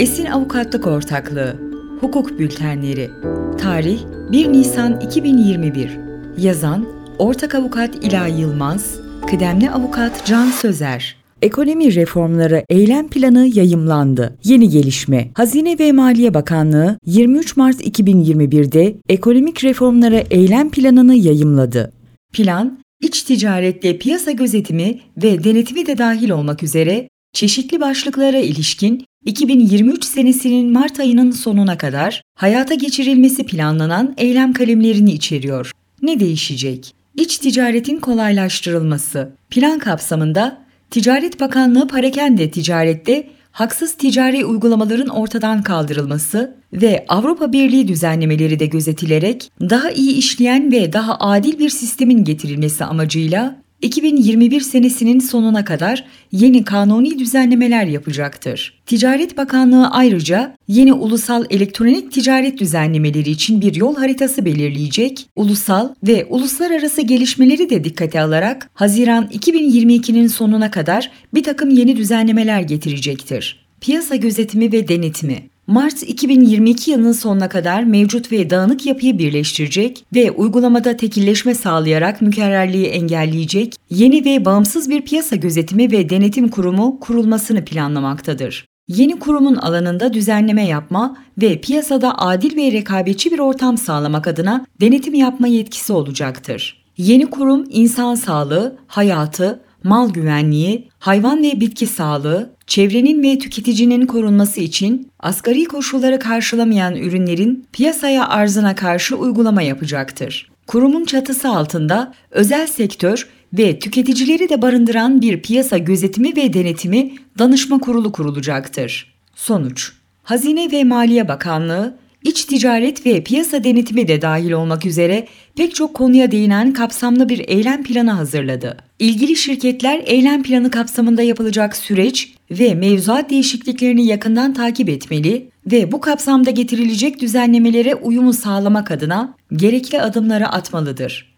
Esin Avukatlık Ortaklığı Hukuk Bültenleri Tarih 1 Nisan 2021 Yazan Ortak Avukat İlay Yılmaz Kıdemli Avukat Can Sözer Ekonomi reformları eylem planı yayımlandı. Yeni gelişme. Hazine ve Maliye Bakanlığı 23 Mart 2021'de ekonomik reformları eylem planını yayımladı. Plan, iç ticarette piyasa gözetimi ve denetimi de dahil olmak üzere çeşitli başlıklara ilişkin 2023 senesinin Mart ayının sonuna kadar hayata geçirilmesi planlanan eylem kalemlerini içeriyor. Ne değişecek? İç ticaretin kolaylaştırılması. Plan kapsamında Ticaret Bakanlığı parakende ticarette haksız ticari uygulamaların ortadan kaldırılması ve Avrupa Birliği düzenlemeleri de gözetilerek daha iyi işleyen ve daha adil bir sistemin getirilmesi amacıyla 2021 senesinin sonuna kadar yeni kanuni düzenlemeler yapacaktır. Ticaret Bakanlığı ayrıca yeni ulusal elektronik ticaret düzenlemeleri için bir yol haritası belirleyecek, ulusal ve uluslararası gelişmeleri de dikkate alarak Haziran 2022'nin sonuna kadar bir takım yeni düzenlemeler getirecektir. Piyasa gözetimi ve denetimi Mart 2022 yılının sonuna kadar mevcut ve dağınık yapıyı birleştirecek ve uygulamada tekilleşme sağlayarak mükerrerliği engelleyecek yeni ve bağımsız bir piyasa gözetimi ve denetim kurumu kurulmasını planlamaktadır. Yeni kurumun alanında düzenleme yapma ve piyasada adil ve rekabetçi bir ortam sağlamak adına denetim yapma yetkisi olacaktır. Yeni kurum insan sağlığı, hayatı, mal güvenliği, hayvan ve bitki sağlığı, çevrenin ve tüketicinin korunması için asgari koşulları karşılamayan ürünlerin piyasaya arzına karşı uygulama yapacaktır. Kurumun çatısı altında özel sektör ve tüketicileri de barındıran bir piyasa gözetimi ve denetimi danışma kurulu kurulacaktır. Sonuç Hazine ve Maliye Bakanlığı İç ticaret ve piyasa denetimi de dahil olmak üzere pek çok konuya değinen kapsamlı bir eylem planı hazırladı. İlgili şirketler eylem planı kapsamında yapılacak süreç ve mevzuat değişikliklerini yakından takip etmeli ve bu kapsamda getirilecek düzenlemelere uyumu sağlamak adına gerekli adımları atmalıdır.